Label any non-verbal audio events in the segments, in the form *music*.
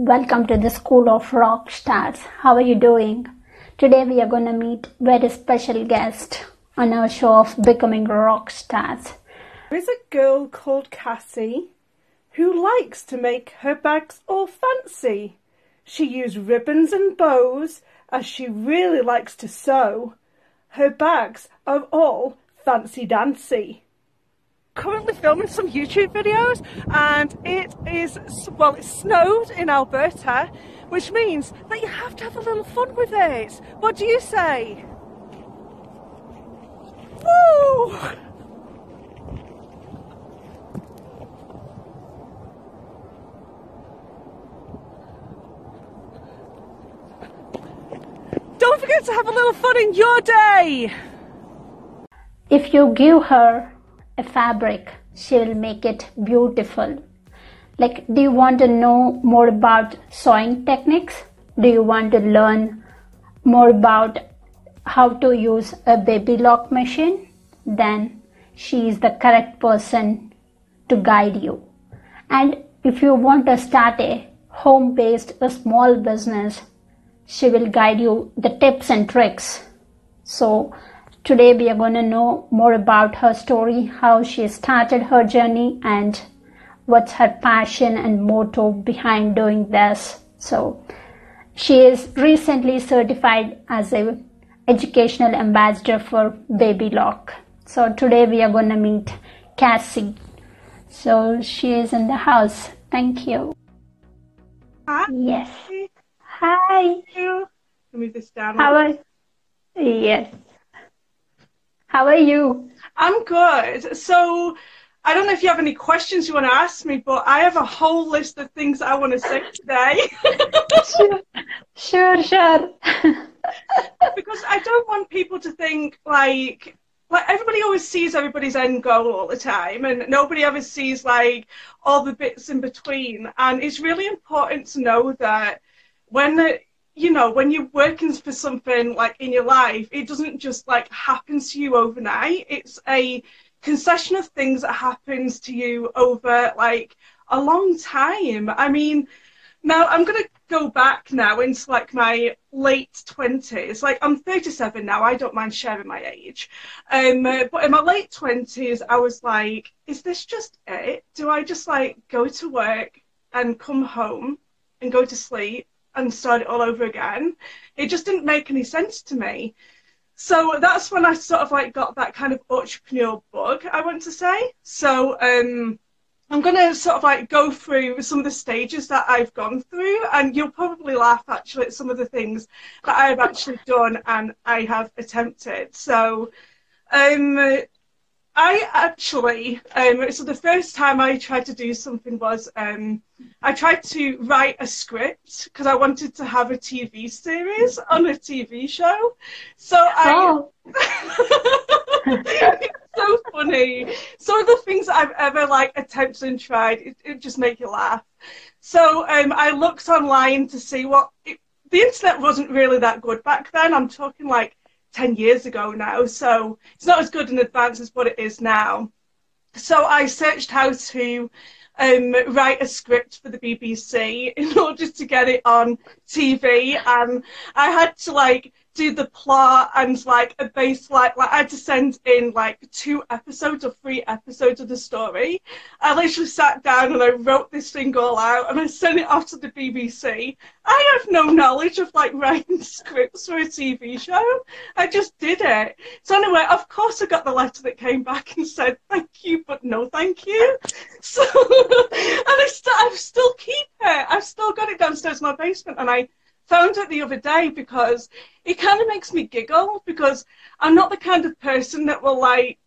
Welcome to the School of Rock Stars. How are you doing? Today we are going to meet very special guest on our show of Becoming Rock Stars. There is a girl called Cassie who likes to make her bags all fancy. She uses ribbons and bows as she really likes to sew. Her bags are all fancy dancy currently filming some YouTube videos and it is, well, it snowed in Alberta, which means that you have to have a little fun with it. What do you say? Woo! Don't forget to have a little fun in your day! If you give her a fabric, she will make it beautiful. Like, do you want to know more about sewing techniques? Do you want to learn more about how to use a Baby Lock machine? Then she is the correct person to guide you. And if you want to start a home based small business, she will guide you the tips and tricks. So Today we are going to know more about her story, how she started her journey and what's her passion and motto behind doing this. So she is recently certified as a educational ambassador for Baby Lock. So today we are going to meet Cassie. So she is in the house. Thank you. Hi. Yes. Hi. Thank you. Move this down. How are Yes. How are you? I'm good. So I don't know if you have any questions you want to ask me, but I have a whole list of things I want to say today. *laughs* sure, sure. sure. *laughs* because I don't want people to think like like everybody always sees everybody's end goal all the time and nobody ever sees like all the bits in between and it's really important to know that when the, you know, when you're working for something like in your life, it doesn't just like happen to you overnight. It's a concession of things that happens to you over like a long time. I mean, now I'm gonna go back now into like my late twenties. Like I'm 37 now. I don't mind sharing my age. Um, uh, but in my late twenties, I was like, is this just it? Do I just like go to work and come home and go to sleep and start it all over again. It just didn't make any sense to me. So that's when I sort of like got that kind of entrepreneurial bug, I want to say. So um, I'm going to sort of like go through some of the stages that I've gone through, and you'll probably laugh actually at some of the things that I've actually done and I have attempted. So um, I actually, um, so the first time I tried to do something was um, I tried to write a script because I wanted to have a TV series on a TV show. So I. Oh. *laughs* it's so funny. Some of the things I've ever like attempted and tried, it, it just make you laugh. So um, I looked online to see what. It, the internet wasn't really that good back then. I'm talking like 10 years ago now, so it's not as good in advance as what it is now. So I searched how to um, write a script for the BBC *laughs* in order to get it on TV, and I had to like do the plot and like a base like like I had to send in like two episodes or three episodes of the story. I literally sat down and I wrote this thing all out and I sent it off to the BBC. I have no knowledge of like *laughs* writing scripts for a TV show. I just did it. So anyway, of course I got the letter that came back and said thank you, but no thank you. *laughs* So *laughs* and I st- I still keep it. I've still got it downstairs in my basement and I found it the other day because it kind of makes me giggle because I'm not the kind of person that will like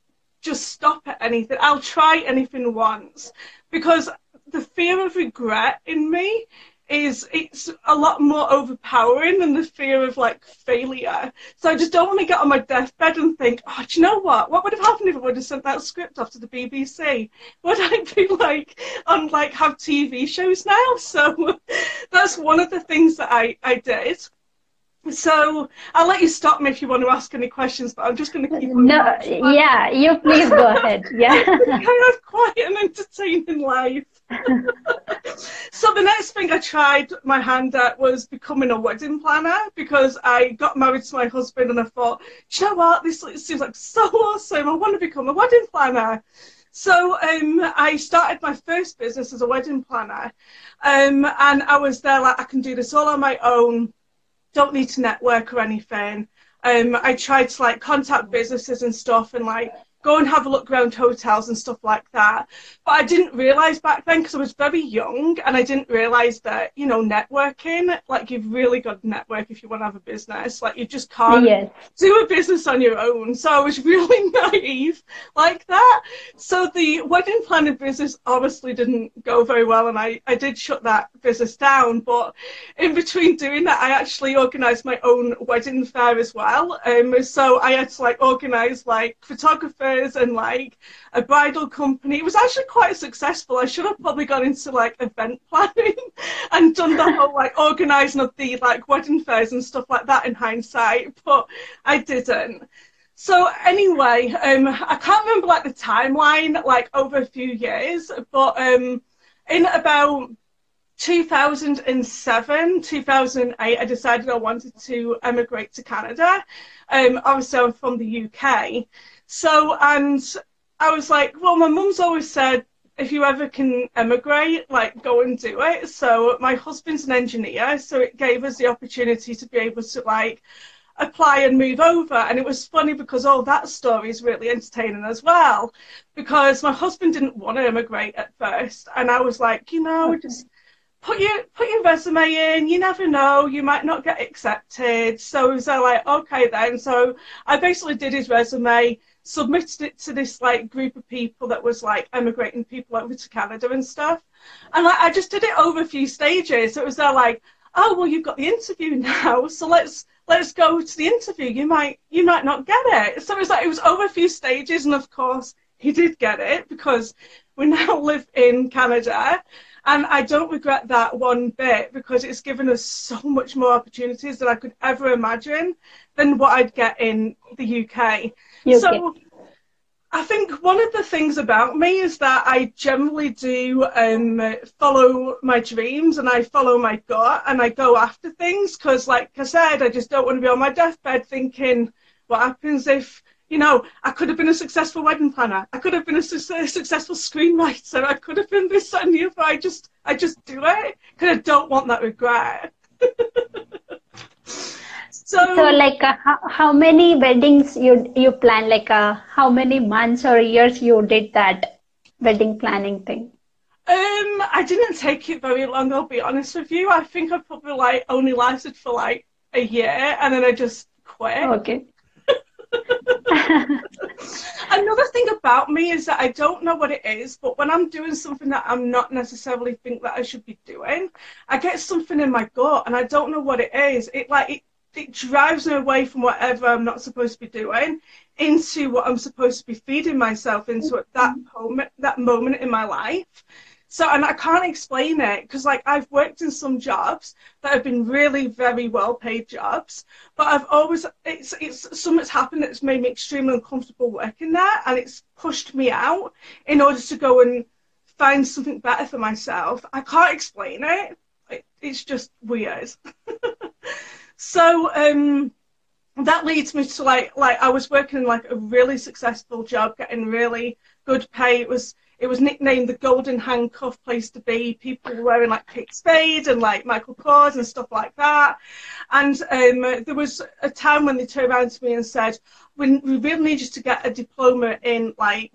just stop at anything. I'll try anything once because the fear of regret in me is it's a lot more overpowering than the fear of like failure. So I just don't want to get on my deathbed and think, oh, do you know what? What would have happened if I would have sent that script off to the BBC? Would I *laughs* be like on like have TV shows now? *laughs* So that's one of the things that I, I did. So I'll let you stop me if you want to ask any questions, but I'm just going to keep. No, yeah, you please go ahead. Yeah, *laughs* I have quite an entertaining life. *laughs* so the next thing I tried my hand at was becoming a wedding planner because I got married to my husband and I thought, you know what, this seems like so awesome. I want to become a wedding planner. So um, I started my first business as a wedding planner, um, and I was there like I can do this all on my own. Don't need to network or anything. Um, I tried to like contact businesses and stuff, and like go and have a look around hotels and stuff like that. But I didn't realise back then because I was very young and I didn't realise that, you know, networking, like you've really got to network if you want to have a business. Like you just can't yes. do a business on your own. So I was *laughs* really naive like that. So the wedding planning business obviously didn't go very well and I, I did shut that business down. But in between doing that, I actually organised my own wedding fair as well. Um, so I had to like organise like and like a bridal company. It was actually quite successful. I should have probably gone into like event *laughs* planning and done the whole like organising of the like wedding fairs and stuff like that in hindsight, but I didn't. So anyway, um, I can't remember like the timeline, like over a few years, but um, in about 2007, 2008, I decided I wanted to emigrate to Canada. Um, obviously, I'm from the UK. So, and I was like, well, my mum's always said, if you ever can emigrate, like go and do it. So my husband's an engineer, so it gave us the opportunity to be able to like apply and move over. And it was funny because all that story is really entertaining as well. Because my husband didn't want to emigrate at first, and I was like, you know, mm-hmm. just put your put your resume in. You never know, you might not get accepted. So he was like, okay then. So I basically did his resume submitted it to this like group of people that was like emigrating people over to Canada and stuff. And like, I just did it over a few stages. So it was there like, oh well you've got the interview *laughs* now, so let's let's go to the interview. You might you might not get it. So it was like it was over a few stages and of course he did get it because we *laughs* now live in Canada. And I don't regret that one bit because it's given us so much more opportunities than I could ever imagine than what I'd get in the UK. So I think one of the things about me is that I generally do um, follow my dreams and I follow my gut and I go after things because, like I said, I just don't want to be on my deathbed thinking, what happens if, you know, I could have been a successful wedding planner, I could have been a, su- a successful screenwriter, I could have been this and the other. I just, I just do it because I don't want that regret. *laughs* So, so like uh, how, how many weddings you you plan? Like uh, how many months or years you did that wedding planning thing? Um, I didn't take it very long. I'll be honest with you. I think I probably like only lasted for like a year, and then I just quit. Okay. *laughs* *laughs* Another thing about me is that I don't know what it is, but when I'm doing something that I'm not necessarily think that I should be doing, I get something in my gut and I don't know what it is. It like it it drives me away from whatever I'm not supposed to be doing into what I'm supposed to be feeding myself into at that mm-hmm. moment, that moment in my life. So, and I can't explain it because, like, I've worked in some jobs that have been really very well paid jobs, but I've always, it's, it's something's happened that's made me extremely uncomfortable working there and it's pushed me out in order to go and find something better for myself. I can't explain it. it it's just weird. *laughs* So um, that leads me to like like I was working in like a really successful job, getting really good pay. It was it was nicknamed the golden handcuff place to be. People were wearing like Kate Spade and like Michael Kors and stuff like that. And um, there was a time when they turned around to me and said, "We, we really need you to get a diploma in like."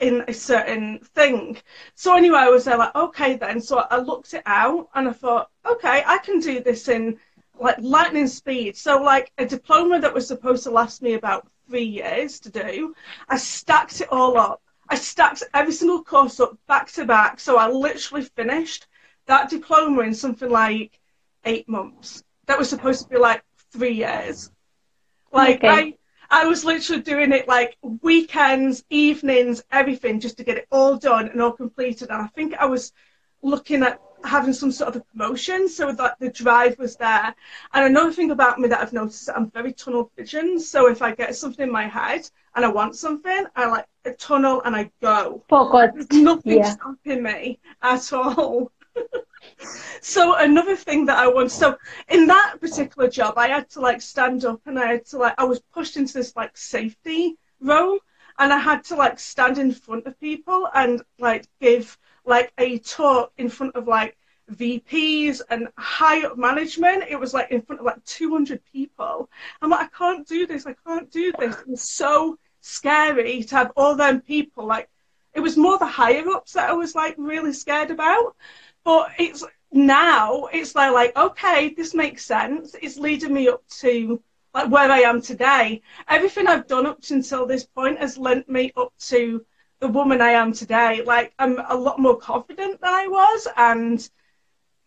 in a certain thing. So anyway, I was there like, okay then. So I looked it out and I thought, okay, I can do this in like lightning speed. So like a diploma that was supposed to last me about three years to do, I stacked it all up. I stacked every single course up back to back. So I literally finished that diploma in something like eight months. That was supposed to be like three years. Like okay. I I was literally doing it like weekends, evenings, everything just to get it all done and all completed. And I think I was looking at having some sort of a promotion, so that the drive was there. And another thing about me that I've noticed that I'm very tunnel vision. So if I get something in my head and I want something, I like a tunnel and I go. Focus. There's nothing Yeah. stopping me at all. *laughs* so another thing that I want so in that particular job I had to like stand up and I had to like I was pushed into this like safety role and I had to like stand in front of people and like give like a talk in front of like VPs and high up management. It was like in front of like 200 people. I'm like, I can't do this. I can't do this. It was so scary to have all them people. Like, it was more the higher ups that I was like really scared about. But it's now, it's like, like, okay, this makes sense. It's leading me up to like where I am today. Everything I've done up until this point has lent me up to the woman I am today. Like I'm a lot more confident than I was, and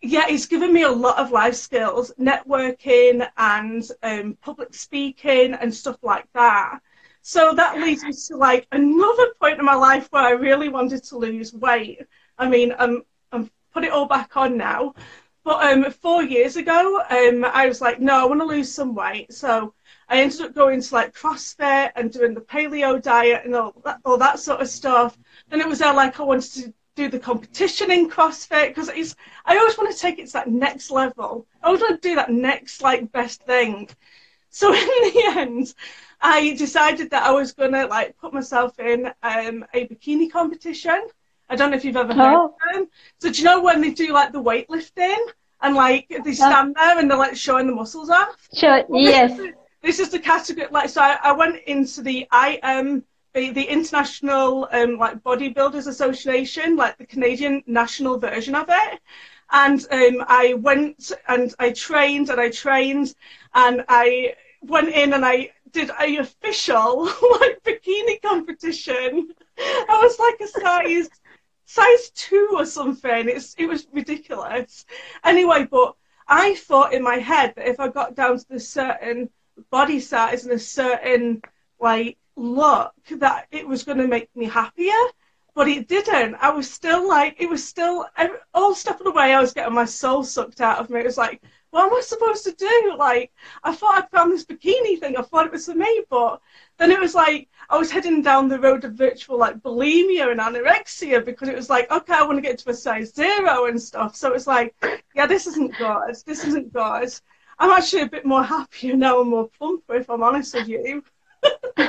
yeah, it's given me a lot of life skills, networking and um, public speaking and stuff like that. So that leads me to like another point in my life where I really wanted to lose weight. I mean, I'm I'm put it all back on now, but um, four years ago, um, I was like, no, I want to lose some weight. So I ended up going to like CrossFit and doing the paleo diet and all that, all that sort of stuff. Then it was there like I wanted to do the competition in CrossFit because it's I always want to take it to that next level. I always want to do that next like best thing. So *laughs* in the end, I decided that I was gonna like put myself in um, a bikini competition. I don't know if you've ever heard Oh. of them. So do you know when they do like the weightlifting and like they stand there and they're like showing the muscles off? Sure. Well, *laughs* Yes. This is the category. Like, so I, I went into the IM, the, the International um, like Bodybuilders Association, like the Canadian national version of it. And um, I went and I trained and I trained and I went in and I did a official *laughs* like bikini competition. I was like a size size two or something. It's it was ridiculous. Anyway, but I thought in my head that if I got down to this certain body size and a certain like look, that it was going to make me happier. But it didn't. I was still like, it was still all step of the way. I was getting my soul sucked out of me. It was like, what am I supposed to do? Like, I thought I'd found this bikini thing. I thought it was for me, but then it was like I was heading down the road of virtual like bulimia and anorexia because it was like, okay, I want to get to a size zero and stuff. So it's like, yeah, this isn't good. This isn't good. I'm actually a bit more happier now and more plumper, if I'm honest with you. *laughs*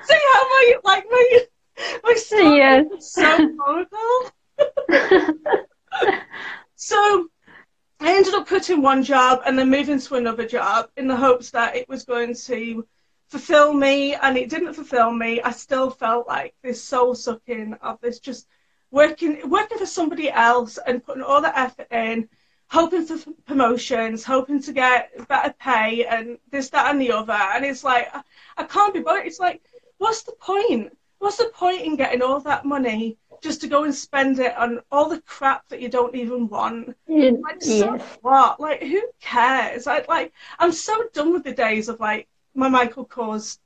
See how my like my my story Yes. is so horrible. *laughs* so I ended up quitting one job and then moving to another job in the hopes that it was going to fulfill me and it didn't fulfill me. I still felt like this soul sucking of this just working working for somebody else and putting all the effort in, hoping for promotions, hoping to get better pay and this, that and the other. And it's like I, I can't be bothered. It's like, what's the point? What's the point in getting all that money just to go and spend it on all the crap that you don't even want? Like, so what? Like, who cares? I, like, I'm so done with the days of like my Michael Kors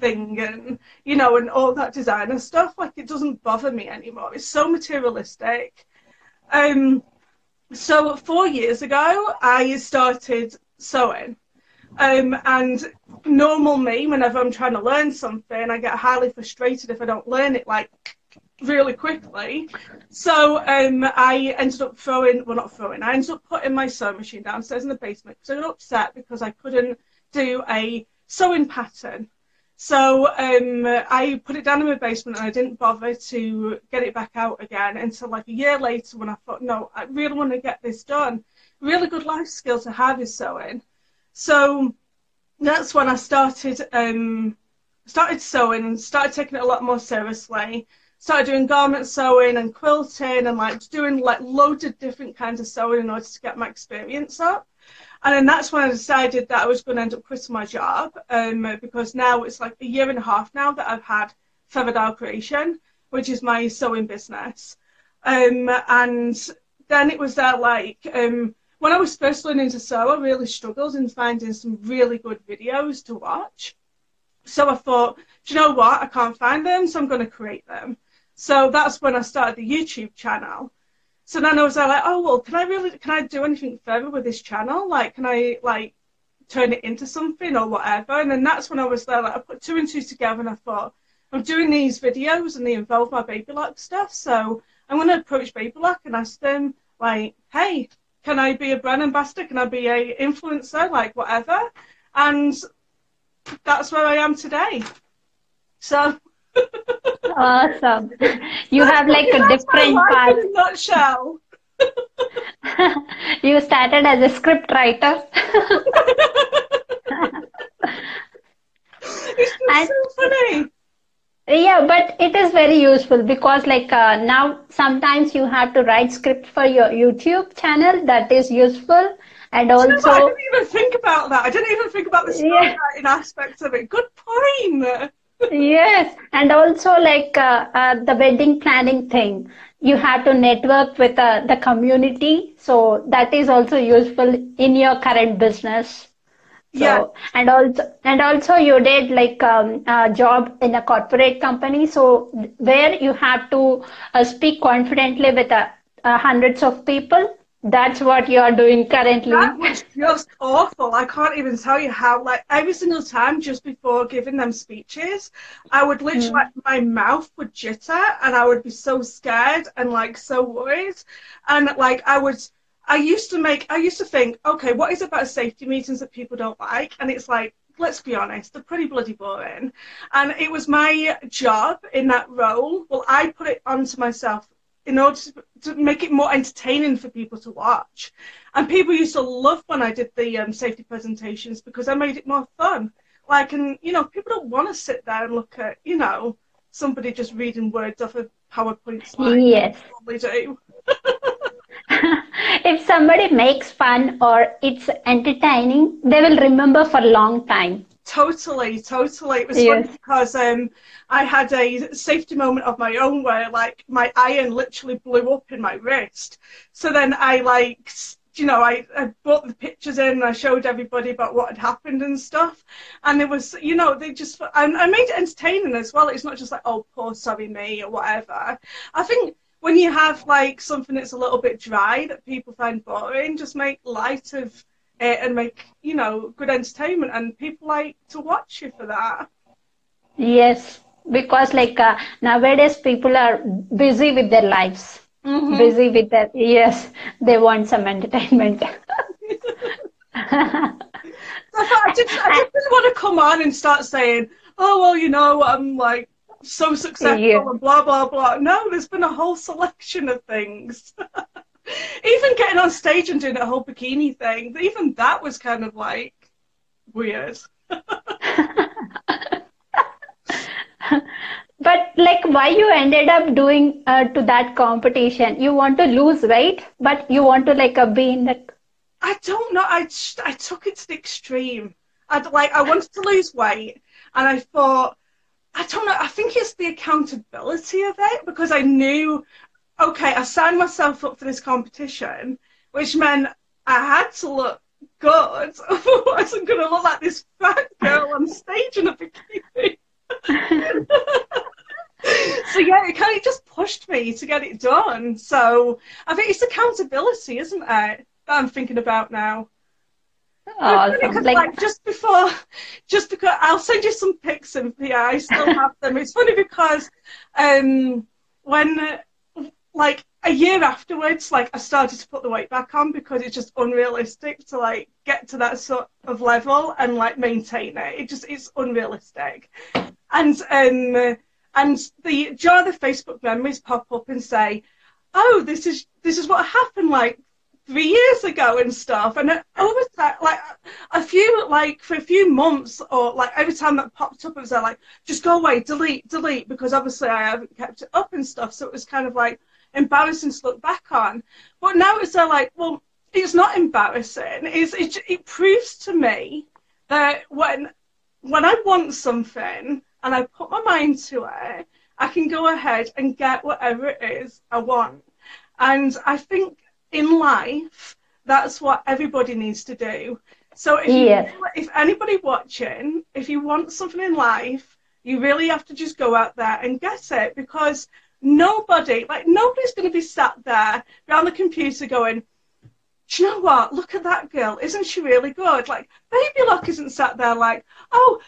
thing and you know and all that designer stuff. Like, it doesn't bother me anymore. It's so materialistic. Um, so four years ago, I started sewing. Um, and normal me, whenever I'm trying to learn something, I get highly frustrated if I don't learn it like really quickly. So um, I ended up throwing, well, not throwing, I ended up putting my sewing machine downstairs in the basement because I got upset because I couldn't do a sewing pattern. So um, I put it down in my basement and I didn't bother to get it back out again until like a year later when I thought, no, I really want to get this done. Really good life skill to have is sewing. So that's when I started um, started sewing and started taking it a lot more seriously. Started doing garment sewing and quilting and like doing like loads of different kinds of sewing in order to get my experience up. And then that's when I decided that I was going to end up quitting my job um, because now it's like a year and a half now that I've had Featherdale Creation, which is my sewing business. Um, and then it was that like um, when I was first learning to sew, I really struggled in finding some really good videos to watch. So I thought, do you know what? I can't find them, so I'm going to create them. So that's when I started the YouTube channel. So then I was like, oh well, can I really can I do anything further with this channel? Like, can I like turn it into something or whatever? And then that's when I was there. Like, I put two and two together, and I thought, I'm doing these videos and they involve my Baby Lock stuff, so I'm going to approach Baby Lock and ask them like, hey, can I be a brand ambassador? Can I be a influencer? Like whatever. And that's where I am today. So awesome. You have like a different a nutshell. *laughs* you started as a script writer. *laughs* it's and, so funny. Yeah, but it is very useful because like uh, now sometimes you have to write script for your YouTube channel. That is useful. And also, you know I didn't even think about that. I didn't even think about the storytelling yeah. aspects of it. Good point yes and also like uh, uh, the wedding planning thing. You have to network with uh, the community. So that is also useful in your current business. So, yeah. and also and also you did like um, a job in a corporate company. So where you have to uh, speak confidently with uh, uh, hundreds of people that's what you're doing currently. That was just awful. I can't even tell you how. Like every single time, just before giving them speeches, I would literally mm. like my mouth would jitter, and I would be so scared and like so worried, and like I would. I used to make. I used to think, okay, what is about safety meetings that people don't like? And it's like, let's be honest, they're pretty bloody boring. And it was my job in that role. Well, I put it onto myself in order to, to, make it more entertaining for people to watch. And people used to love when I did the um, safety presentations because I made it more fun. Like, and you know, people don't want to sit there and look at, you know, somebody just reading words off a PowerPoint slide. Yes. They do. *laughs* if somebody makes fun or it's entertaining, they will remember for a long time. Totally, totally. It was yes. funny because um, I had a safety moment of my own where like my iron literally blew up in my wrist. So then I like you know, I, I brought the pictures in and I showed everybody about what had happened and stuff. And it was, you know, they just, and I made it entertaining as well. It's not just like, oh, poor, sorry me or whatever. I think when you have like something that's a little bit dry that people find boring, just make light of it and make, you know, good entertainment. And people like to watch you for that. Yes, because like uh, nowadays people are busy with their lives mm-hmm. busy with their yes they want some entertainment *laughs* I, just, I just didn't want to come on and start saying oh well you know i'm like so successful yeah. and blah blah blah no there's been a whole selection of things *laughs* *laughs* even getting on stage and doing a whole bikini thing even that was kind of like weird. *laughs* But like why you ended up doing uh, to that competition? You want to lose weight but you want to like uh, be in the i don't know. I i took it to the extreme. I like i wanted to lose weight and i thought i don't know. I think it's the accountability of it because i knew okay i signed myself up for this competition which meant i had to look good *laughs* i wasn't going to look like this fat girl on stage in a bikini *laughs* so yeah, it kind of just pushed me to get it done. So I think it's accountability, isn't it, that I'm thinking about now. Oh, because like... like... just before, just because I'll send you some pics and yeah, I still have them. It's funny because um, when like a year afterwards, like I started to put the weight back on because it's just unrealistic to like get to that sort of level and like maintain it. It just it's unrealistic. And um, and the jar the Facebook memories pop up and say, "Oh, this is this is what happened like three years ago and stuff." And over time, like a few like for a few months or like every time that popped up, it was like, "Just go away, delete, delete," because obviously I haven't kept it up and stuff. So it was kind of like embarrassing to look back on. But now it's like, well, it's not embarrassing. It's, it, it proves to me that when when I want something and I put my mind to it, I can go ahead and get whatever it is I want. And I think in life, that's what everybody needs to do. So if, yeah. you, if anybody watching, if you want something in life, you really have to just go out there and get it because nobody, like nobody's going to be sat there around the computer going, do you know what? Look at that girl. Isn't she really good? Like, Baby Lock isn't sat there like, oh,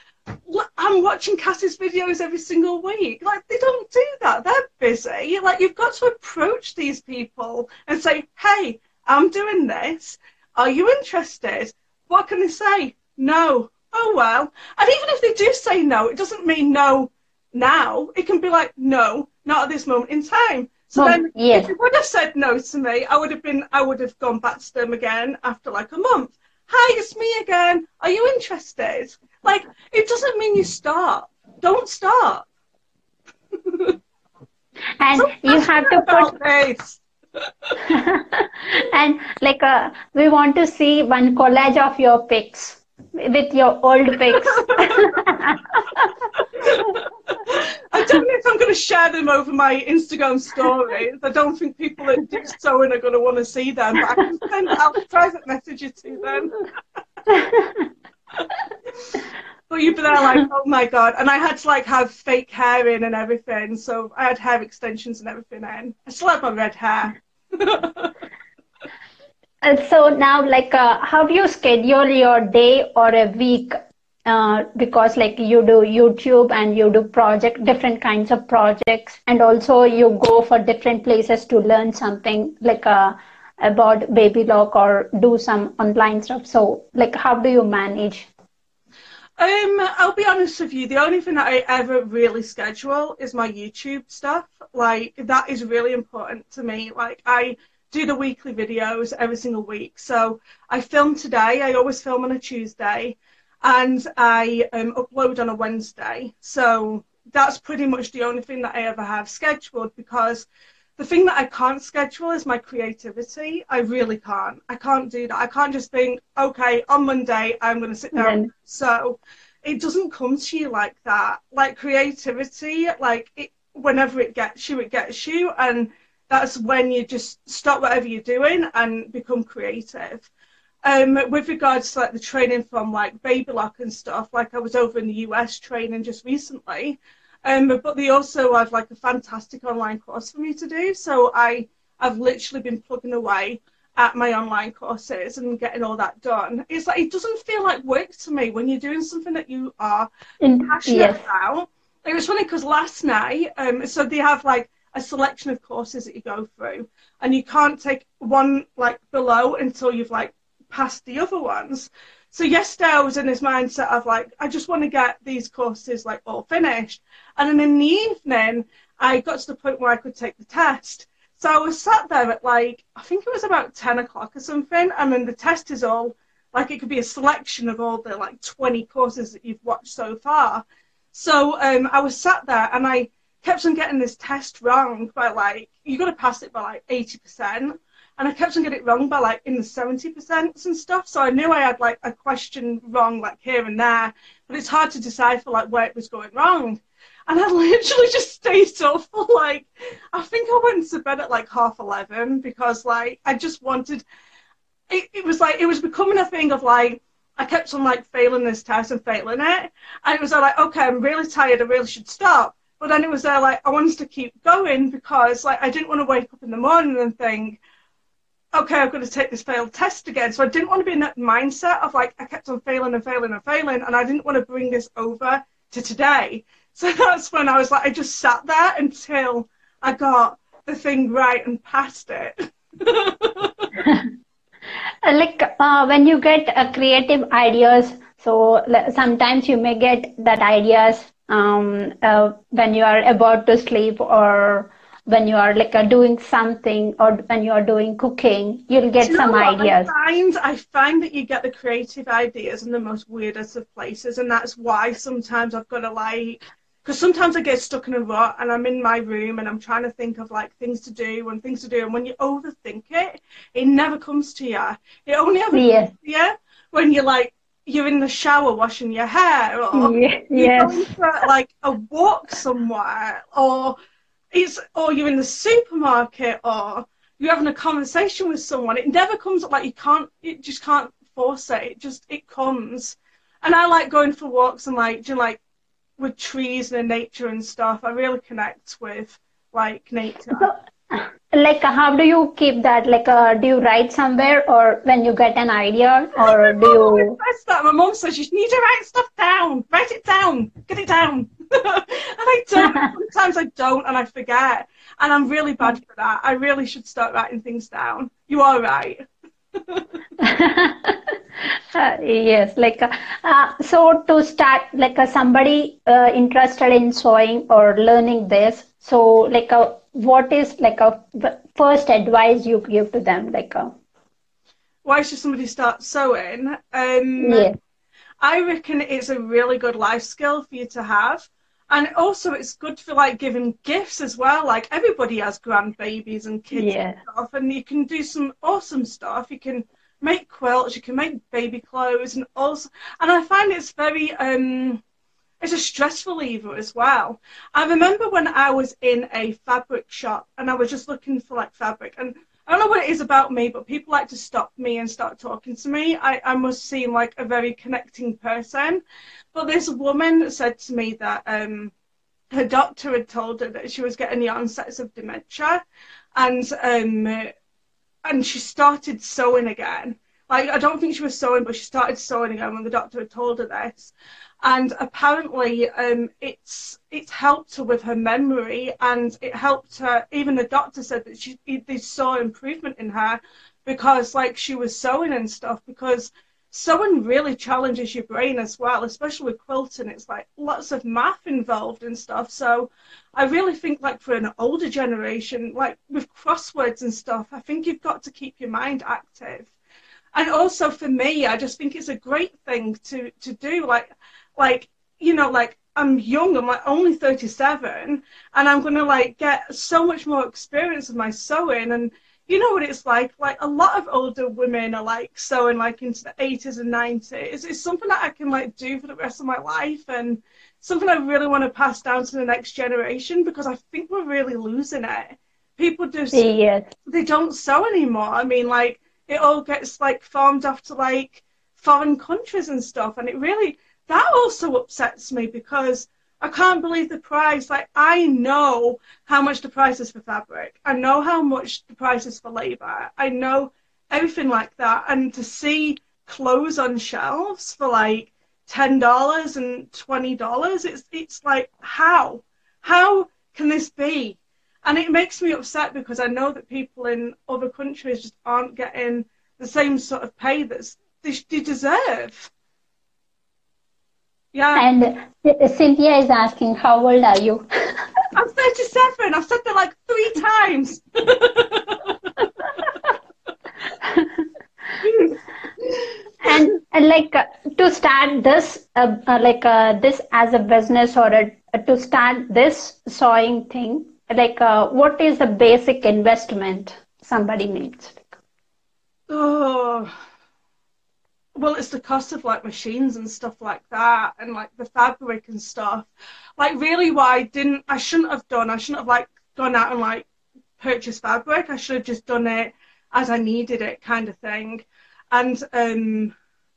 I'm watching Cassie's videos every single week. Like, they don't do that. They're busy. Like, you've got to approach these people and say, hey, I'm doing this. Are you interested? What can they say? No. Oh, well. And even if they do say no, it doesn't mean no now. It can be like, no, not at this moment in time. So well, then, yes. if you would have said no to me, I would have been, I would have gone back to them again after like a month. Hi, it's me again. Are you interested? Like, it doesn't mean you stop. Don't stop. *laughs* and so you have to put this. *laughs* and like uh, we want to see one collage of your pics with your old pics. *laughs* *laughs* I don't know if I'm going to share them over my Instagram stories. I don't think people at Dick Sewing are going to want to see them. But I can send out a *laughs* private messages to them. but you'd be there like, oh my god! And I had to like have fake hair in and everything, so I had hair extensions and everything in. I still have my red hair. And so now, like, uh, how do you schedule your day or a week? Uh, because like you do YouTube and you do project, different kinds of projects, and also you go for different places to learn something like uh, about Baby Lock or do some online stuff. So, like, how do you manage? Um, I'll be honest with you. The only thing that I ever really schedule is my YouTube stuff. Like that is really important to me. Like I do the weekly videos every single week. So I film today. I always film on a Tuesday, and I um, upload on a Wednesday. So that's pretty much the only thing that I ever have scheduled because the thing that I can't schedule is my creativity. I really can't. I can't do that. I can't just think, okay, on Monday I'm going to sit down. Mm. So it doesn't come to you like that. Like creativity, like it, whenever it gets you, it gets you, and that's when you just stop whatever you're doing and become creative. Um, with regards to like the training from like Baby Lock and stuff, like I was over in the US training just recently, um, but they also have like a fantastic online course for me to do. So I I've literally been plugging away at my online courses and getting all that done. It's like it doesn't feel like work to me when you're doing something that you are passionate yes. about. It was funny because last night, um, so they have like a selection of courses that you go through, and you can't take one like below until you've like passed the other ones. So yesterday I was in this mindset of like I just want to get these courses like all finished, and then in the evening I got to the point where I could take the test. So I was sat there at like I think it was about ten o'clock or something, and then the test is all like it could be a selection of all the like 20 courses that you've watched so far. So um, I was sat there and I kept on getting this test wrong by like you got to pass it by like 80% and I kept on getting it wrong by like in the 70% and stuff. So I knew I had like a question wrong like here and there but it's hard to decipher like where it was going wrong. And I *laughs* literally just stayed up for like I think I went to bed at like half 11 because like I just wanted it, it was like it was becoming a thing of like I kept on like failing this test and failing it. And it was like okay I'm really tired I really should stop but then it was there like I wanted to keep going because like I didn't want to wake up in the morning and think, okay, I've got to take this failed test again. So I didn't want to be in that mindset of like I kept on failing and failing and failing, and I didn't want to bring this over to today. *laughs* So that's when I was like, I just sat there until I got the thing right and passed it. *laughs* *laughs* like uh, when you get uh, creative ideas, so sometimes you may get that ideas um, uh, when you are about to sleep or when you are like uh, doing something or when you are doing cooking you'll get you some ideas I find, I find that you get the creative ideas in the most weirdest of places and that's why sometimes i've got to like because sometimes i get stuck in a rut and i'm in my room and i'm trying to think of like things to do and things to do and when you overthink it it never comes to you it only ever yeah. comes to you when you're like you're in the shower washing your hair or *laughs* yeah, you're going for like a walk somewhere or it's or you're in the supermarket or you're having a conversation with someone it never comes up like you can't it just can't force it it just it comes and i like going for walks and like know, like with trees and nature and stuff i really connect with like nature. So, like how do you keep that? Like uh, do you write somewhere or when you get an idea or do you that my mom says you need to write stuff down. Write it down. Get it down. *laughs* And i don't. *laughs* Sometimes i don't and i forget. And i'm really bad for that. I really should start writing things down. You are right. Uh, *laughs* yes like uh, uh, so to start like uh, somebody uh, interested in sewing or learning this so like uh, what is like a first advice you give to them? Like a why should somebody start sewing? Um yeah. i reckon it's a really good life skill for you to have. And also it's good for like giving gifts as well. Like everybody has grandbabies and kids yeah. and stuff and you can do some awesome stuff. You can make quilts you can make baby clothes and also and i find it's very um it's a stress reliever as well i remember when i was in a fabric shop and i was just looking for like fabric and I don't know what it is about me, but people like to stop me and start talking to me. I, I must seem like a very connecting person. But this woman said to me that um, her doctor had told her that she was getting the onsets of dementia, and um, and she started sewing again. Like I don't think she was sewing, but she started sewing again when the doctor had told her this. And apparently, um, it's it's helped her with her memory, and it helped her. Even the doctor said that she they saw improvement in her because like she was sewing and stuff because sewing really challenges your brain as well, especially with quilting. It's like lots of math involved and stuff. So I really think like for an older generation, like with crosswords and stuff, I think you've got to keep your mind active. And also for me, I just think it's a great thing to to do. Like like you know like I'm young, I'm like only 37, and I'm gonna like get so much more experience with my sewing and you know what it's like. Like a lot of older women are like sewing like into the 80s and 90s. It's something that I can like do for the rest of my life and something I really want to pass down to the next generation because I think we're really losing it. People just yes. they don't sew anymore. I mean, like it all gets like farmed off to like foreign countries and stuff, and it really that also upsets me because I can't believe the price. Like, I know how much the price is for fabric. I know how much the price is for labor. I know everything like that. And to see clothes on shelves for like ten dollars and twenty dollars, it's it's like how how can this be? And it makes me upset because I know that people in other countries just aren't getting the same sort of pay that they deserve. Yeah. And Cynthia is asking, how old are you? *laughs* I'm 37. I've said that like three times. *laughs* and, and like uh, to start this, uh, uh, like uh, this as a business or a, to start this sewing thing, like uh, what is the basic investment somebody needs? Oh well, it's the cost of like machines and stuff like that, and like the fabric and stuff. Like, really, why I didn't I shouldn't have done. I shouldn't have like gone out and like purchased fabric. I should have just done it as I needed it, kind of thing. And um,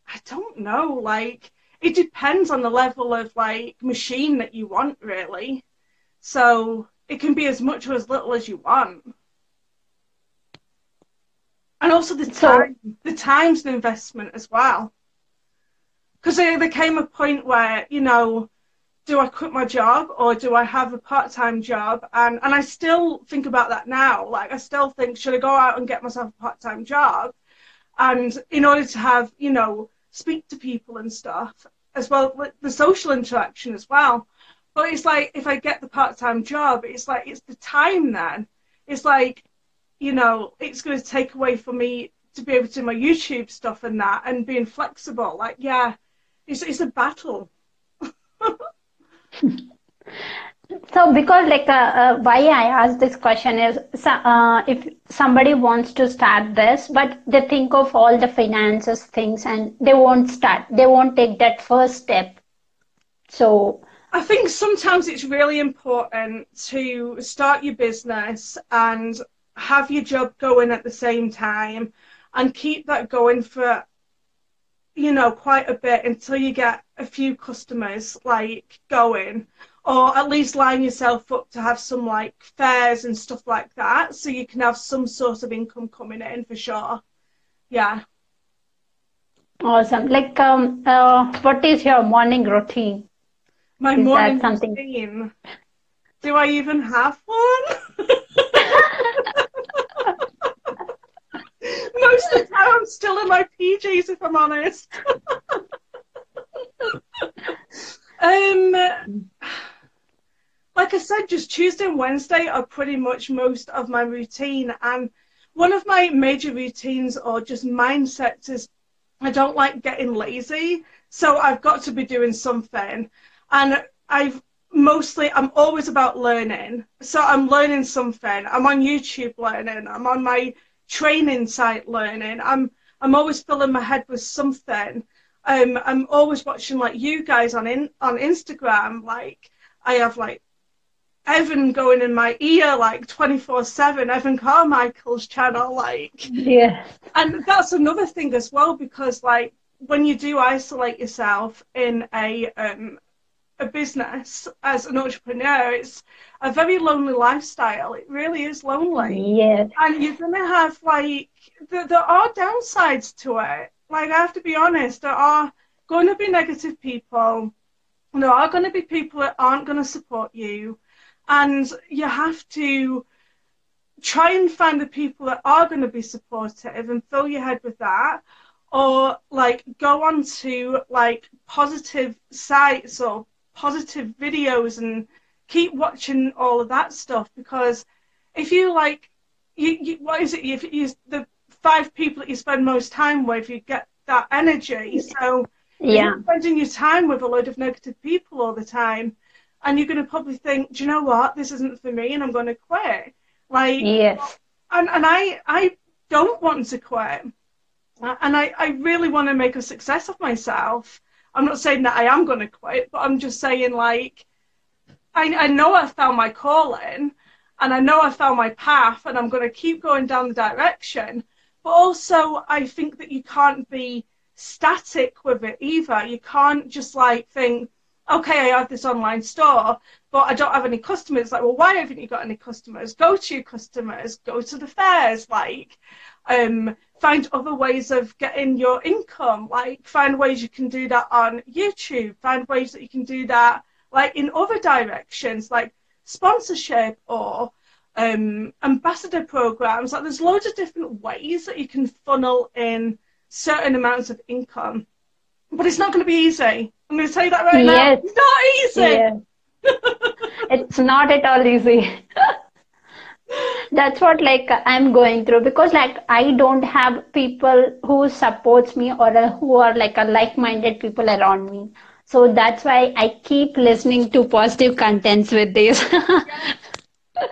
I don't know. Like, it depends on the level of like machine that you want, really. So it can be as much or as little as you want. And also the time so, the time's an investment as well. Because there, there came a point where you know do i quit my job or do i have a part-time job? And and i still think about that now. Like i still think should i go out and get myself a part-time job? And in order to have you know speak to people and stuff as well the social interaction as well but it's like if i get the part-time job it's like it's the time then it's like you know, it's going to take away from me to be able to do my YouTube stuff and that and being flexible. Like, yeah, it's, it's a battle. *laughs* so because like uh, uh, why i asked this question is uh, if somebody wants to start this but they think of all the finances things and they won't start they won't take that first step so i think sometimes it's really important to start your business and have your job going at the same time and keep that going for you know quite a bit until you get a few customers like going or at least line yourself up to have some like fairs and stuff like that so you can have some sort of income coming in for sure. Yeah. Awesome. Like um uh, what is your morning routine my is morning something... routine do i even have one *laughs* most of the time i'm still in my pjs if i'm honest um like I said, just Tuesday and Wednesday are pretty much most of my routine. And one of my major routines or just mindsets is I don't like getting lazy. So I've got to be doing something. And I've mostly, I'm always about learning. So I'm learning something. I'm on YouTube learning. I'm on my training site learning. I'm, I'm always filling my head with something. Um, I'm always watching like you guys on in, on Instagram. Like I have like Evan going in my ear like 24 7, Evan Carmichael's channel, like. Yeah. And that's another thing as well, because like when you do isolate yourself in a, um, a business as an entrepreneur, it's a very lonely lifestyle. It really is lonely. Yeah. And you're going to have like, there, there are downsides to it. Like, I have to be honest, there are going to be negative people. There are going to be people that aren't going to support you and you have to try and find the people that are going to be supportive and fill your head with that or like go on to like positive sites or positive videos and keep watching all of that stuff because if you like you, you what is it if you the five people that you spend most time with you get that energy. So yeah. spending your time with a load of negative people all the time and you're going to probably think, do you know what, this isn't for me, and I'm going to quit. Like, yes, and and I I don't want to quit, and I I really want to make a success of myself. I'm not saying that I am going to quit, but I'm just saying like, I I know I found my calling, and I know I found my path, and I'm going to keep going down the direction. But also, I think that you can't be static with it either. You can't just like think okay, I have this online store, but I don't have any customers. Like, well, why haven't you got any customers? Go to your customers, go to the fairs, like, um, find other ways of getting your income. Like, find ways you can do that on YouTube. Find ways that you can do that, like, in other directions, like sponsorship or um, ambassador programs. Like, there's loads of different ways that you can funnel in certain amounts of income. But it's not going to be easy. I'm going to tell you that right yes. now. It's not easy. *laughs* It's not at all easy. *laughs* That's what like I'm going through because like I don't have people who supports me or who are like a like-minded people around me. So that's why I keep listening to positive contents with this.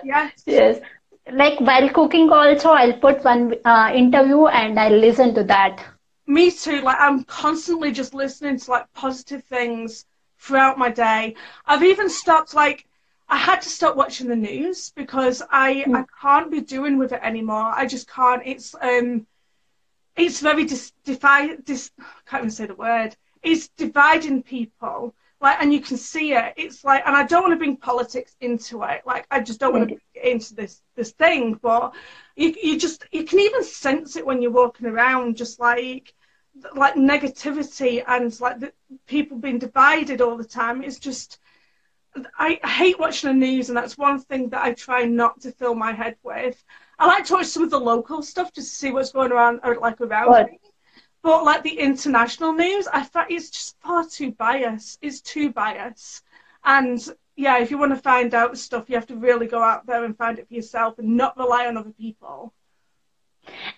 yes. yes. Yes. Like while cooking also I'll put one uh, interview and I'll listen to that me too. Like I'm constantly just listening to like positive things throughout my day. I've even stopped like I had to stop watching the news because I mm. I can't be doing with it anymore. I just can't. It's um it's very dis, defi- dis I can't even say the word. It's dividing people. Like and you can see it. It's like and I don't want to bring politics into it. Like I just don't want to get into this this thing, but you you just you can even sense it when you're walking around just like like negativity and like the, people being divided all the time it's just I, hate watching the news and that's one thing that I try not to fill my head with. I like to watch some of the local stuff just to see what's going around uh, like around what? me. But like the international news I find it's just far too biased. It's too biased. And yeah if you want to find out stuff you have to really go out there and find it for yourself and not rely on other people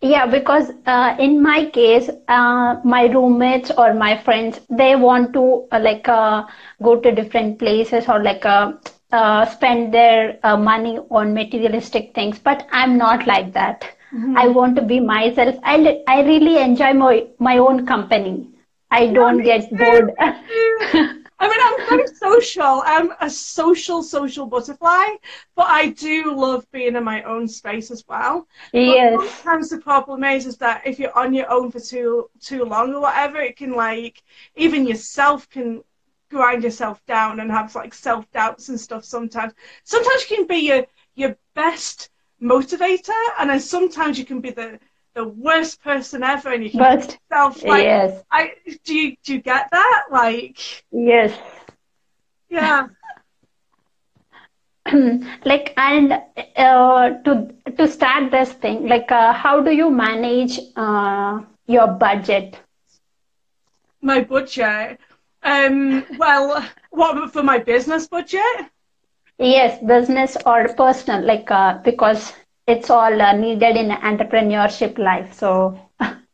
yeah, because uh, in my case, uh, my roommates or my friends, they want to uh, like uh, go to different places or like uh, uh, spend their money on materialistic things. But I'm not like that. Mm-hmm. I want to be myself. I, I really enjoy my, my own company. I don't get bored. *laughs* I mean, I'm very social. I'm a social, social butterfly, but I do love being in my own space as well. Yes. But sometimes the problem is, is that if you're on your own for too too long or whatever, it can like even yourself can grind yourself down and have like self doubts and stuff sometimes. Sometimes you can be your your best motivator and then sometimes you can be the the worst person ever and you can but yourself like yes. I do you do you get that? Like yes. yeah. *laughs* like and uh, to to start this thing like uh, how do you manage uh, your budget? My budget? Um well what for my business budget? Yes business or personal like uh, because it's all uh, needed in entrepreneurship life so *laughs*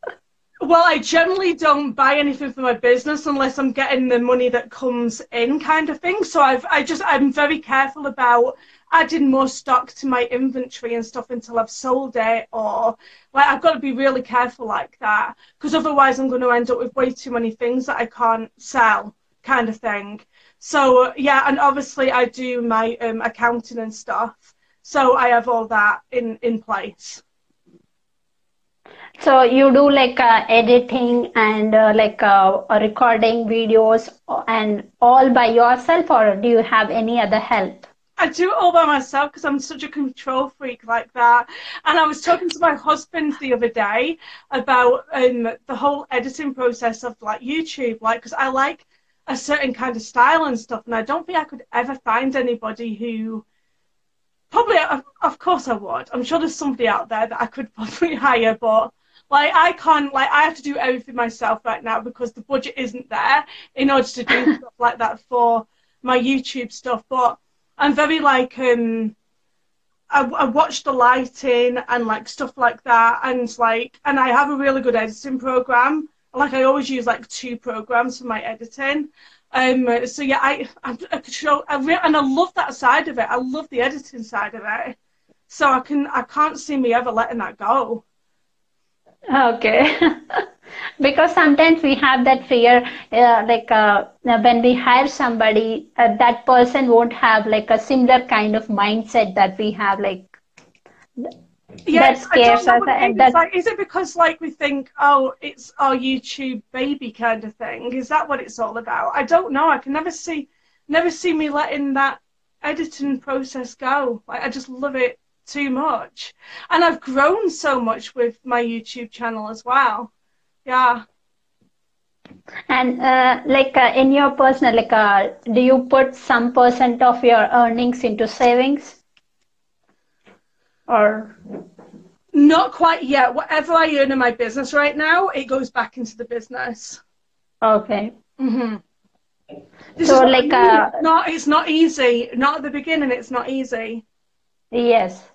Well, I generally don't buy anything for my business unless I'm getting the money that comes in, kind of thing. So I've, I just, I'm very careful about adding more stock to my inventory and stuff until I've sold it, or like I've got to be really careful like that because otherwise I'm going to end up with way too many things that I can't sell, kind of thing. So yeah, and obviously I do my um, accounting and stuff, so I have all that in in place. So you do like uh, editing and uh, like uh, recording videos and all by yourself, or do you have any other help? I do it all by myself because I'm such a control freak like that. And I was talking to my husband the other day about um, the whole editing process of like YouTube, like because I like a certain kind of style and stuff, and I don't think I could ever find anybody who. Probably, of course, I would. I'm sure there's somebody out there that I could *laughs* probably hire, but like I can't like I have to do everything myself right now because the budget isn't there in order to do *laughs* stuff like that for my YouTube stuff. But I'm very like um I, I watch the lighting and like stuff like that and like and I have a really good editing program. Like I always use like two programs for my editing. Um, so yeah, I, I, I show, I re- and I love that side of it. I love the editing side of it. So I can, I can't see me ever letting that go. Okay. *laughs* because sometimes we have that fear, uh, like uh, when we hire somebody, uh, that person won't have like a similar kind of mindset that we have, like yeah, that scares us. And like, is it because like we think, oh, it's our YouTube baby kind of thing? Is that what it's all about? I don't know. I can never see, never see me letting that editing process go. Like I just love it too much. And I've grown so much with my YouTube channel as well. Yeah. And uh, like uh, in your personal, like, uh, do you put some percent of your earnings into savings, or? Not quite yet. Whatever I earn in my business right now, it goes back into the business. Okay. Mhm. so like, I mean. Uh, it's not it's not easy. Not at the beginning. It's not easy. Yes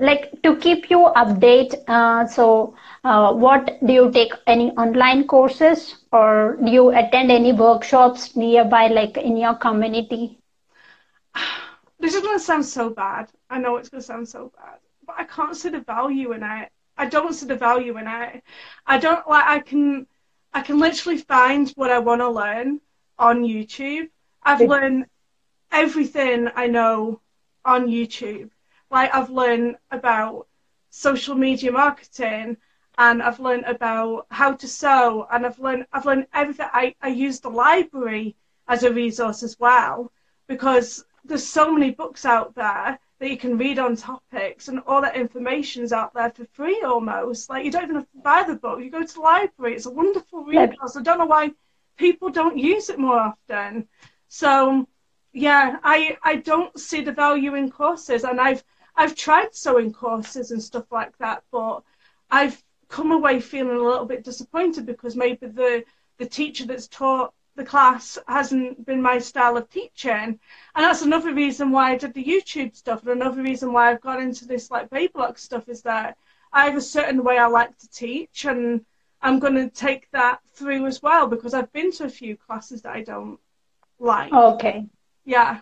like to keep you update uh, so uh, what do you take any online courses or do you attend any workshops nearby like in your community *sighs* this is going to sound so bad i know it's going to sound so bad but i can't see the value in it. I don't see the value in it. I don't like i can i can literally find what i want to learn on youtube. I've learned everything i know on youtube. Like I've learned about social media marketing and I've learned about how to sew and I've learned I've learned everything. I, I use the library as a resource as well because there's so many books out there that you can read on topics and all that information's out there for free almost. Like you don't even have to buy the book. You go to the library. It's a wonderful resource. I don't know why people don't use it more often. So yeah, I I don't see the value in courses and I've I've tried sewing courses and stuff like that, but I've come away feeling a little bit disappointed because maybe the the teacher that's taught the class hasn't been my style of teaching. And that's another reason why I did the YouTube stuff and another reason why I've got into this like Baby Lock stuff is that I have a certain way I like to teach and I'm going to take that through as well because I've been to a few classes that I don't like. Okay. Yeah.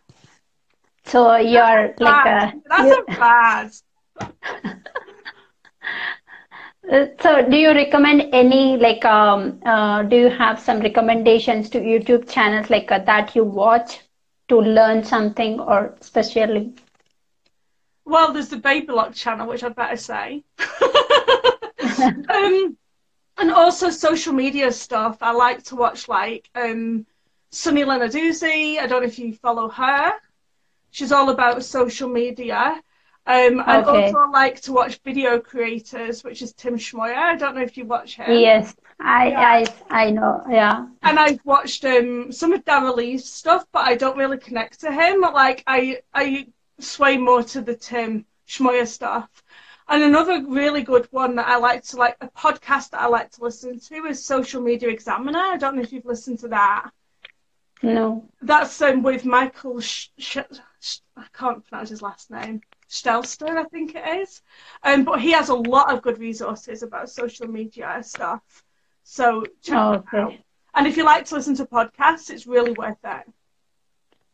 So you're like a. That's a bad. *laughs* *laughs* so do you recommend any like um uh, do you have some recommendations to youtube channels like uh, that you watch to learn something or especially well there's the Baby Lock channel which i'd better say *laughs* um, and also social media stuff i like to watch like um Sunny Lenarduzzi. I don't know if you follow her. She's all about social media. Um, I Okay. also like to watch video creators, which is Tim Schmoyer. I don't know if you watch him. Yes, I, Yeah. I, I know. Yeah. And I've watched um, some of Darren Lee's stuff, but I don't really connect to him. Like I, I sway more to the Tim Schmoyer stuff. And another really good one that I like to like a podcast that I like to listen to is Social Media Examiner. I don't know if you've listened to that. No. That's um, with Michael. Sh- Sh- Sh- I can't pronounce his last name. Stelster, I think it is. Um, but he has a lot of good resources about social media stuff. So check Oh, that out. And if you like to listen to podcasts, it's really worth it.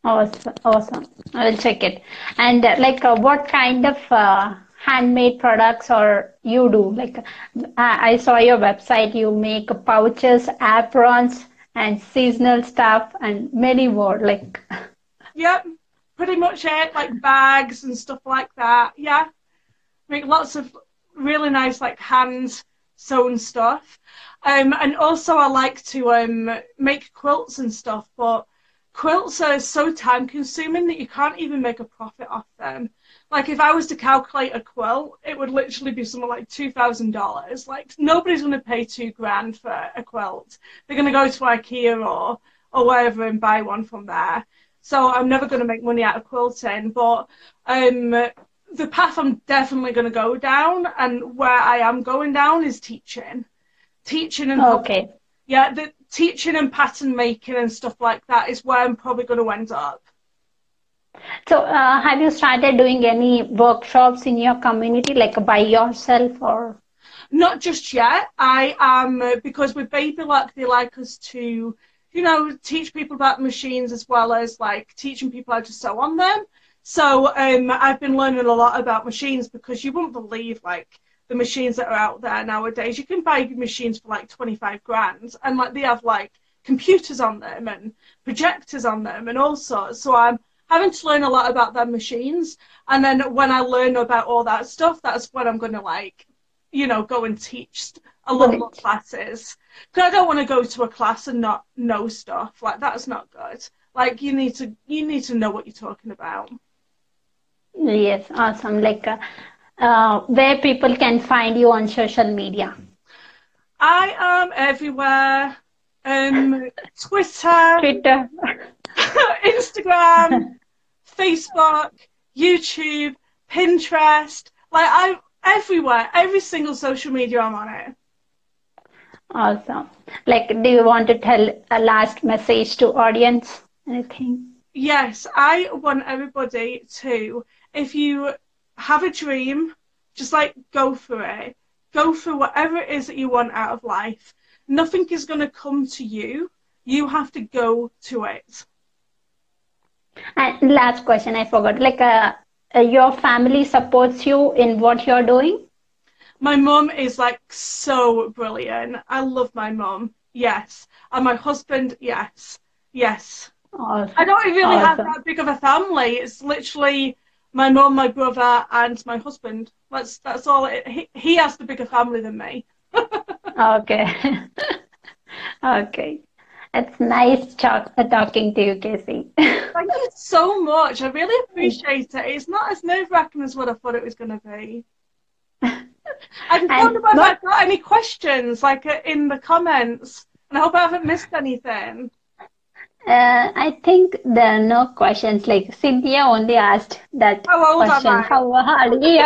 Awesome. Awesome. I will check it. And uh, like, uh, what kind of uh, handmade products or you do? Like, uh, I saw your website. You make pouches, aprons, and seasonal stuff, and many more. Like, Yep, pretty much it. Like bags and stuff like that. Yeah, make lots of really nice like hand sewn stuff. Um, and also I like to um make quilts and stuff, but quilts are so time consuming that you can't even make a profit off them. Like if I was to calculate a quilt, it would literally be something like two thousand dollars. Like nobody's going to pay two grand for a quilt. They're going to go to IKEA or or wherever and buy one from there. So I'm never going to make money out of quilting. But um, the path I'm definitely going to go down, and where I am going down, is teaching, teaching and okay. yeah, the teaching and pattern making and stuff like that is where I'm probably going to end up. So, uh, have you started doing any workshops in your community, like by yourself or? Not just yet. I am uh, because with Baby Lock they like us to, you know, teach people about machines as well as like teaching people how to sew on them. So um, I've been learning a lot about machines because you wouldn't believe like the machines that are out there nowadays. You can buy machines for like twenty five grand, and like they have like computers on them and projectors on them and all sorts. So I'm having to learn a lot about their machines, and then when I learn about all that stuff, that's when I'm gonna like you know, go and teach lot more Right. classes. Because I don't want to go to a class and not know stuff. Like that's not good. Like you need to you need to know what you're talking about. Yes, awesome. Like, uh, uh, where people can find you on social media. I am everywhere. Um, Twitter, *laughs* Twitter. *laughs* Instagram, *laughs* Facebook, YouTube, Pinterest. Like I'm everywhere. Every single social media I'm on it. Awesome. Like, do you want to tell a last message to audience? Anything? Yes, I want everybody to, if you have a dream, just like go for it. Go for whatever it is that you want out of life. Nothing is going to come to you. You have to go to it. And last question, I forgot. Like, uh, uh, your family supports you in what you're doing? My mum is like so brilliant. I love my mum. Yes. And my husband, yes. Yes. Awesome. I don't really have that big of a family. It's literally my mum, my brother, and my husband. That's that's all. It, he he has the bigger family than me. *laughs* Okay. *laughs* Okay. It's nice talk, uh, talking to you, Casey. *laughs* Thank you so much. I really appreciate it. It's not as nerve wracking as what I thought it was going to be. I just wonder if I've got any questions, like uh, in the comments, and I hope I haven't missed anything. Uh, I think there are no questions. Like Cynthia only asked that How old am question. I? How hard? *laughs* *laughs*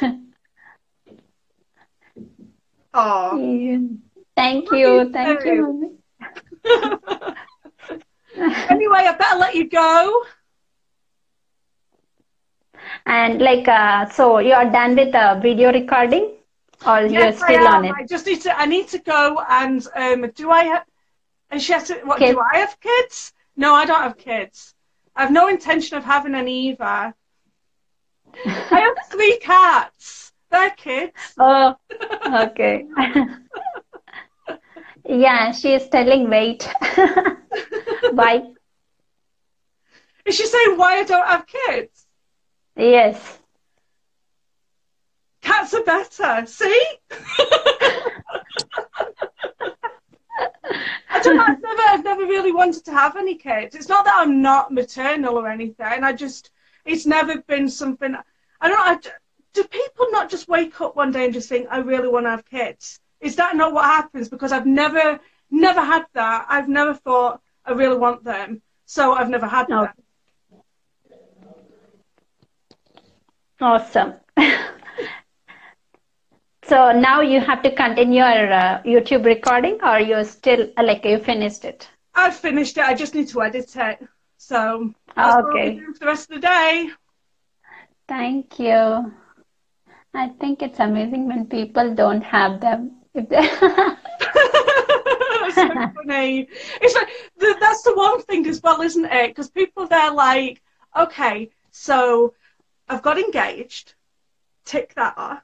Yeah. oh. Thank you. you Thank you. *laughs* anyway, I better let you go. And like, uh, so you're done with the video recording, or you're Yes, I still on it? I just need to. I need to go and um. Do I have? And she has to. What Kids. do I have? Kids? No, I don't have kids. I have no intention of having any either. *laughs* I have three cats. They're kids. Oh, okay. *laughs* Yeah, she is telling wait. *laughs* Bye. Is she saying why I don't have kids? Yes. Cats are better. See? I've never I've never really wanted to have any kids. It's not that I'm not maternal or anything. I just, it's never been something. I don't know. I, do people not just wake up one day and just think, I really want to have kids? Is that not what happens? Because I've never, never had that. I've never thought I really want them, so I've never had no. them. Awesome. *laughs* so now you have to continue your uh, YouTube recording, or you're still uh, like you finished it? I've finished it. I just need to edit it. So okay. for the rest of the day. Thank you. I think it's amazing when people don't have them. *laughs* So funny. It's like the, that's the one thing as well, isn't it? Because people they're like, okay, so I've got engaged, tick that off,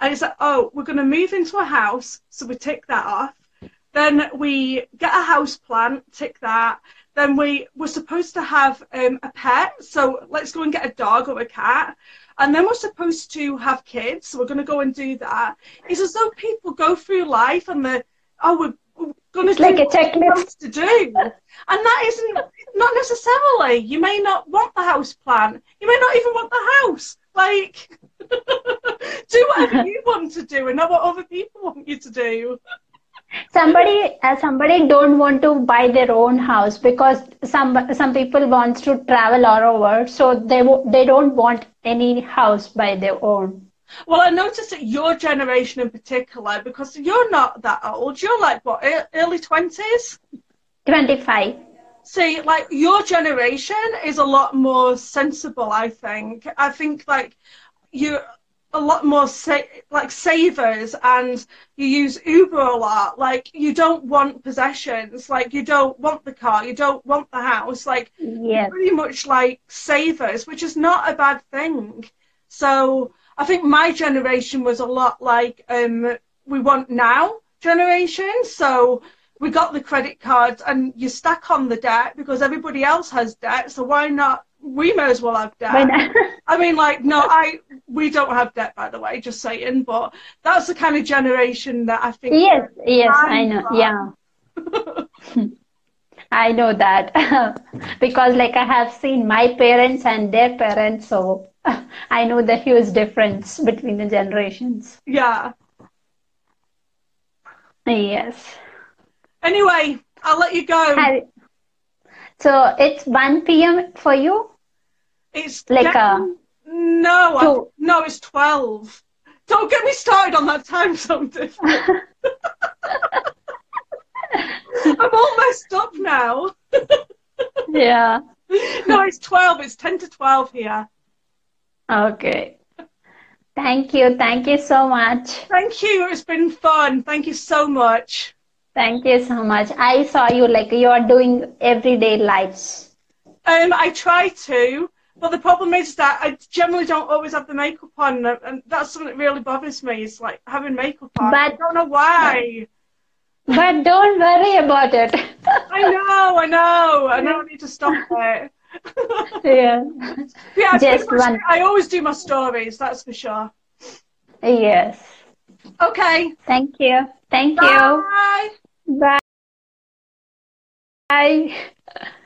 and it's like, oh, we're going to move into a house, so we tick that off. Then we get a house plant, tick that. Then we were supposed to have um, a pet, so let's go and get a dog or a cat. And then we're supposed to have kids, so we're going to go and do that. It's as though people go through life and the oh, we're to like a checklist to do, and that isn't not necessarily. You may not want the house plan. You may not even want the house. Like, *laughs* do whatever you want to do, and not what other people want you to do. somebody uh, somebody don't want to buy their own house because some some people wants to travel all over so they they don't want any house by their own well, I noticed that your generation in particular, because you're not that old, you're like what, early 20s? 25. See, like your generation is a lot more sensible, I think. I think like you're a lot more sa- like savers and you use Uber a lot. Like you don't want possessions, like you don't want the car, you don't want the house. Like yes. pretty much like savers, which is not a bad thing. So I think my generation was a lot like um, we want now generation. So we got the credit cards and you stack on the debt because everybody else has debt. So why not? We may as well have debt. I mean, like, no, I we don't have debt, by the way, just saying. But that's the kind of generation that I think. Yes, yes, I know. Yeah. *laughs* I know that *laughs* because, like, I have seen my parents and their parents, so *laughs* I know the huge difference between the generations. Yeah. Yes. Anyway, I'll let you go. So it's 1 p.m. for you? It's like a. Uh, no, I, no, it's 12. Don't get me started on that time zone difference. *laughs* *laughs* I'm all messed up now. yeah. No, it's 12. It's 10 to 12 here. Okay. Thank you. Thank you so much. Thank you. It's been fun. Thank you so much. Thank you so much. I saw you like you are doing everyday lives. Um, I try to, but the problem is that I generally don't always have the makeup on, and that's something that really bothers me. Is like having makeup on. But I don't know why. But don't worry about it. I know. I know. I know. I need to stop *laughs* it. Yeah. Yeah, Just one. I always do my stories, that's for sure. Yes. Okay. Thank you. Thank Bye. you. Bye. Bye.